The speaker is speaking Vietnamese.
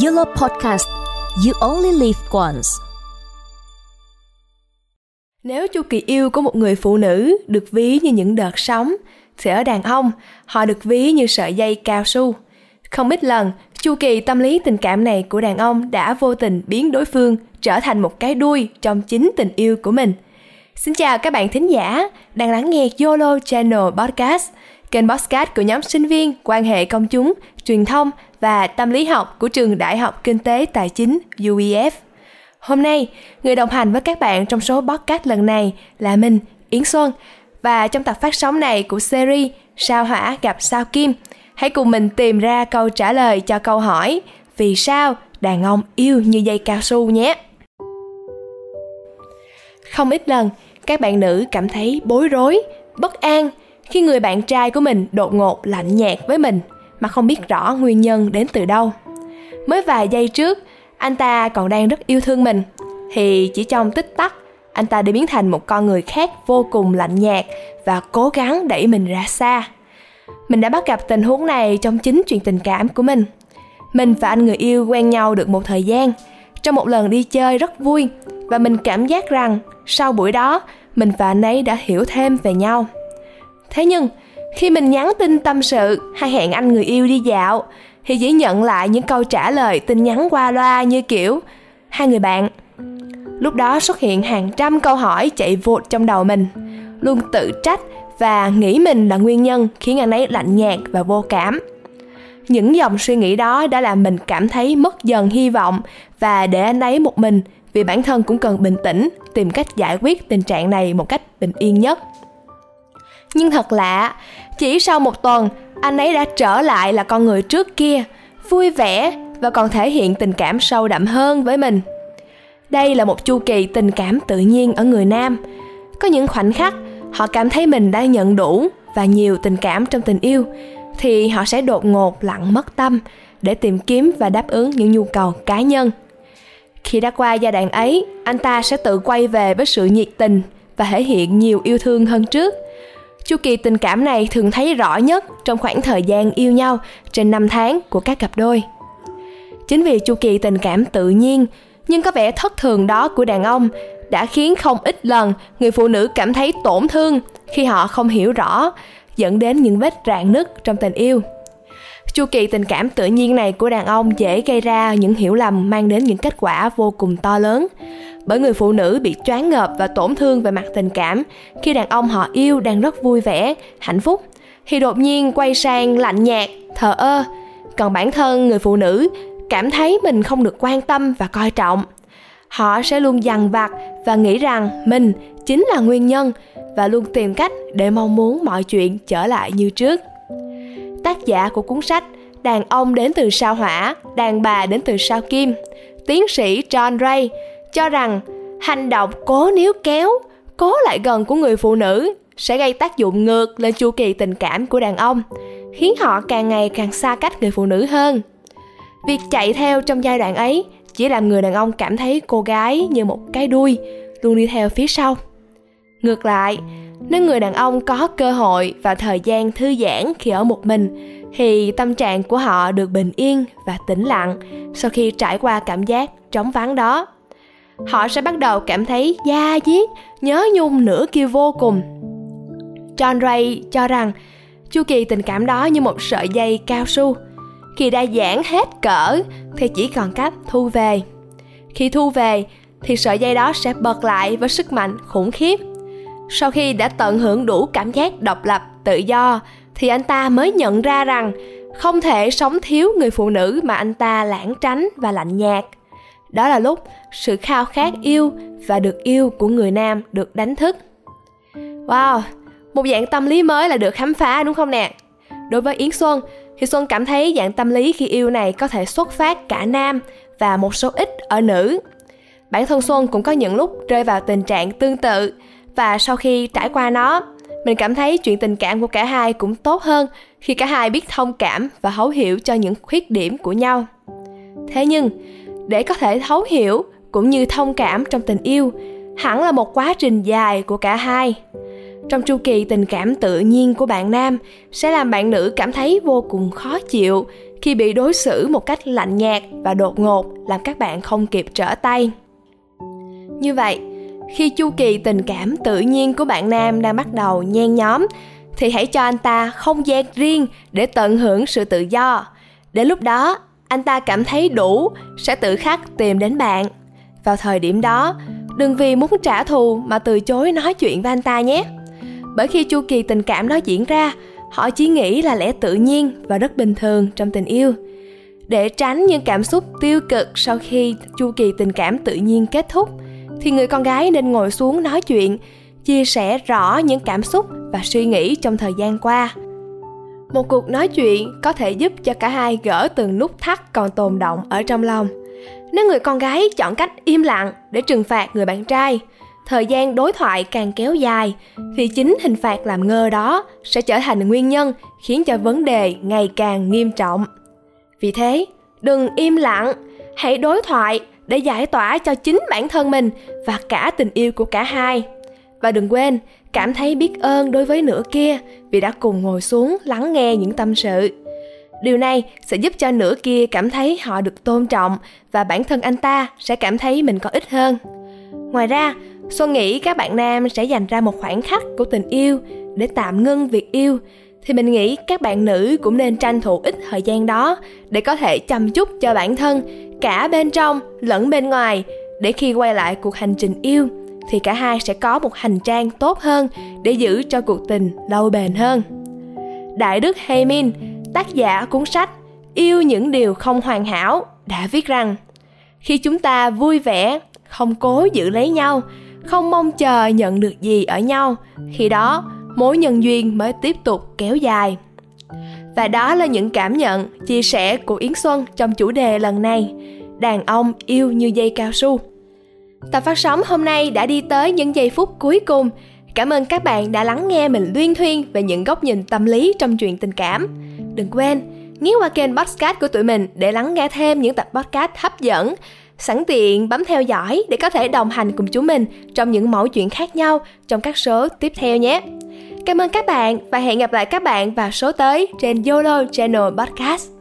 Yellow Podcast You Only Live Once Nếu chu kỳ yêu của một người phụ nữ được ví như những đợt sóng, thì ở đàn ông, họ được ví như sợi dây cao su. Không ít lần, chu kỳ tâm lý tình cảm này của đàn ông đã vô tình biến đối phương trở thành một cái đuôi trong chính tình yêu của mình. Xin chào các bạn thính giả đang lắng nghe YOLO Channel Podcast, kênh podcast của nhóm sinh viên quan hệ công chúng, truyền thông và tâm lý học của trường Đại học Kinh tế Tài chính UEF. Hôm nay, người đồng hành với các bạn trong số podcast lần này là mình, Yến Xuân. Và trong tập phát sóng này của series Sao Hỏa gặp Sao Kim, hãy cùng mình tìm ra câu trả lời cho câu hỏi Vì sao đàn ông yêu như dây cao su nhé. Không ít lần, các bạn nữ cảm thấy bối rối, bất an khi người bạn trai của mình đột ngột lạnh nhạt với mình mà không biết rõ nguyên nhân đến từ đâu. Mới vài giây trước, anh ta còn đang rất yêu thương mình, thì chỉ trong tích tắc, anh ta đã biến thành một con người khác vô cùng lạnh nhạt và cố gắng đẩy mình ra xa. Mình đã bắt gặp tình huống này trong chính chuyện tình cảm của mình. Mình và anh người yêu quen nhau được một thời gian, trong một lần đi chơi rất vui và mình cảm giác rằng sau buổi đó mình và anh ấy đã hiểu thêm về nhau. Thế nhưng, khi mình nhắn tin tâm sự hay hẹn anh người yêu đi dạo thì chỉ nhận lại những câu trả lời tin nhắn qua loa như kiểu hai người bạn. Lúc đó xuất hiện hàng trăm câu hỏi chạy vụt trong đầu mình luôn tự trách và nghĩ mình là nguyên nhân khiến anh ấy lạnh nhạt và vô cảm. Những dòng suy nghĩ đó đã làm mình cảm thấy mất dần hy vọng và để anh ấy một mình vì bản thân cũng cần bình tĩnh tìm cách giải quyết tình trạng này một cách bình yên nhất nhưng thật lạ, chỉ sau một tuần, anh ấy đã trở lại là con người trước kia, vui vẻ và còn thể hiện tình cảm sâu đậm hơn với mình. Đây là một chu kỳ tình cảm tự nhiên ở người nam. Có những khoảnh khắc, họ cảm thấy mình đã nhận đủ và nhiều tình cảm trong tình yêu, thì họ sẽ đột ngột lặng mất tâm để tìm kiếm và đáp ứng những nhu cầu cá nhân. Khi đã qua giai đoạn ấy, anh ta sẽ tự quay về với sự nhiệt tình và thể hiện nhiều yêu thương hơn trước. Chu kỳ tình cảm này thường thấy rõ nhất trong khoảng thời gian yêu nhau trên 5 tháng của các cặp đôi. Chính vì chu kỳ tình cảm tự nhiên nhưng có vẻ thất thường đó của đàn ông đã khiến không ít lần người phụ nữ cảm thấy tổn thương khi họ không hiểu rõ, dẫn đến những vết rạn nứt trong tình yêu. Chu kỳ tình cảm tự nhiên này của đàn ông dễ gây ra những hiểu lầm mang đến những kết quả vô cùng to lớn bởi người phụ nữ bị choáng ngợp và tổn thương về mặt tình cảm khi đàn ông họ yêu đang rất vui vẻ, hạnh phúc thì đột nhiên quay sang lạnh nhạt, thờ ơ. Còn bản thân người phụ nữ cảm thấy mình không được quan tâm và coi trọng. Họ sẽ luôn dằn vặt và nghĩ rằng mình chính là nguyên nhân và luôn tìm cách để mong muốn mọi chuyện trở lại như trước. Tác giả của cuốn sách Đàn ông đến từ sao hỏa, đàn bà đến từ sao kim, tiến sĩ John Ray cho rằng hành động cố níu kéo, cố lại gần của người phụ nữ sẽ gây tác dụng ngược lên chu kỳ tình cảm của đàn ông, khiến họ càng ngày càng xa cách người phụ nữ hơn. Việc chạy theo trong giai đoạn ấy chỉ làm người đàn ông cảm thấy cô gái như một cái đuôi, luôn đi theo phía sau. Ngược lại, nếu người đàn ông có cơ hội và thời gian thư giãn khi ở một mình, thì tâm trạng của họ được bình yên và tĩnh lặng sau khi trải qua cảm giác trống vắng đó họ sẽ bắt đầu cảm thấy da diết, nhớ nhung nửa kia vô cùng. John Ray cho rằng chu kỳ tình cảm đó như một sợi dây cao su. Khi đã giãn hết cỡ thì chỉ còn cách thu về. Khi thu về thì sợi dây đó sẽ bật lại với sức mạnh khủng khiếp. Sau khi đã tận hưởng đủ cảm giác độc lập, tự do thì anh ta mới nhận ra rằng không thể sống thiếu người phụ nữ mà anh ta lãng tránh và lạnh nhạt đó là lúc sự khao khát yêu và được yêu của người nam được đánh thức. Wow, một dạng tâm lý mới là được khám phá, đúng không nè? Đối với yến xuân, thì xuân cảm thấy dạng tâm lý khi yêu này có thể xuất phát cả nam và một số ít ở nữ. Bản thân xuân cũng có những lúc rơi vào tình trạng tương tự và sau khi trải qua nó, mình cảm thấy chuyện tình cảm của cả hai cũng tốt hơn khi cả hai biết thông cảm và thấu hiểu cho những khuyết điểm của nhau. Thế nhưng, để có thể thấu hiểu cũng như thông cảm trong tình yêu, hẳn là một quá trình dài của cả hai. Trong chu kỳ tình cảm tự nhiên của bạn nam, sẽ làm bạn nữ cảm thấy vô cùng khó chịu khi bị đối xử một cách lạnh nhạt và đột ngột, làm các bạn không kịp trở tay. Như vậy, khi chu kỳ tình cảm tự nhiên của bạn nam đang bắt đầu nhen nhóm, thì hãy cho anh ta không gian riêng để tận hưởng sự tự do. Đến lúc đó, anh ta cảm thấy đủ, sẽ tự khắc tìm đến bạn vào thời điểm đó, đừng vì muốn trả thù mà từ chối nói chuyện với anh ta nhé. Bởi khi chu kỳ tình cảm đó diễn ra, họ chỉ nghĩ là lẽ tự nhiên và rất bình thường trong tình yêu. Để tránh những cảm xúc tiêu cực sau khi chu kỳ tình cảm tự nhiên kết thúc, thì người con gái nên ngồi xuống nói chuyện, chia sẻ rõ những cảm xúc và suy nghĩ trong thời gian qua. Một cuộc nói chuyện có thể giúp cho cả hai gỡ từng nút thắt còn tồn động ở trong lòng nếu người con gái chọn cách im lặng để trừng phạt người bạn trai, thời gian đối thoại càng kéo dài, thì chính hình phạt làm ngơ đó sẽ trở thành nguyên nhân khiến cho vấn đề ngày càng nghiêm trọng. Vì thế, đừng im lặng, hãy đối thoại để giải tỏa cho chính bản thân mình và cả tình yêu của cả hai. Và đừng quên cảm thấy biết ơn đối với nửa kia vì đã cùng ngồi xuống lắng nghe những tâm sự điều này sẽ giúp cho nửa kia cảm thấy họ được tôn trọng và bản thân anh ta sẽ cảm thấy mình có ích hơn ngoài ra xuân nghĩ các bạn nam sẽ dành ra một khoảng khắc của tình yêu để tạm ngưng việc yêu thì mình nghĩ các bạn nữ cũng nên tranh thủ ít thời gian đó để có thể chăm chút cho bản thân cả bên trong lẫn bên ngoài để khi quay lại cuộc hành trình yêu thì cả hai sẽ có một hành trang tốt hơn để giữ cho cuộc tình lâu bền hơn. Đại đức Haymin, tác giả cuốn sách Yêu những điều không hoàn hảo đã viết rằng khi chúng ta vui vẻ, không cố giữ lấy nhau, không mong chờ nhận được gì ở nhau, khi đó mối nhân duyên mới tiếp tục kéo dài. Và đó là những cảm nhận, chia sẻ của Yến Xuân trong chủ đề lần này. Đàn ông yêu như dây cao su. Tập phát sóng hôm nay đã đi tới những giây phút cuối cùng. Cảm ơn các bạn đã lắng nghe mình luyên thuyên về những góc nhìn tâm lý trong chuyện tình cảm. Đừng quên, nhớ qua kênh podcast của tụi mình để lắng nghe thêm những tập podcast hấp dẫn. Sẵn tiện bấm theo dõi để có thể đồng hành cùng chúng mình trong những mẫu chuyện khác nhau trong các số tiếp theo nhé. Cảm ơn các bạn và hẹn gặp lại các bạn vào số tới trên YOLO Channel Podcast.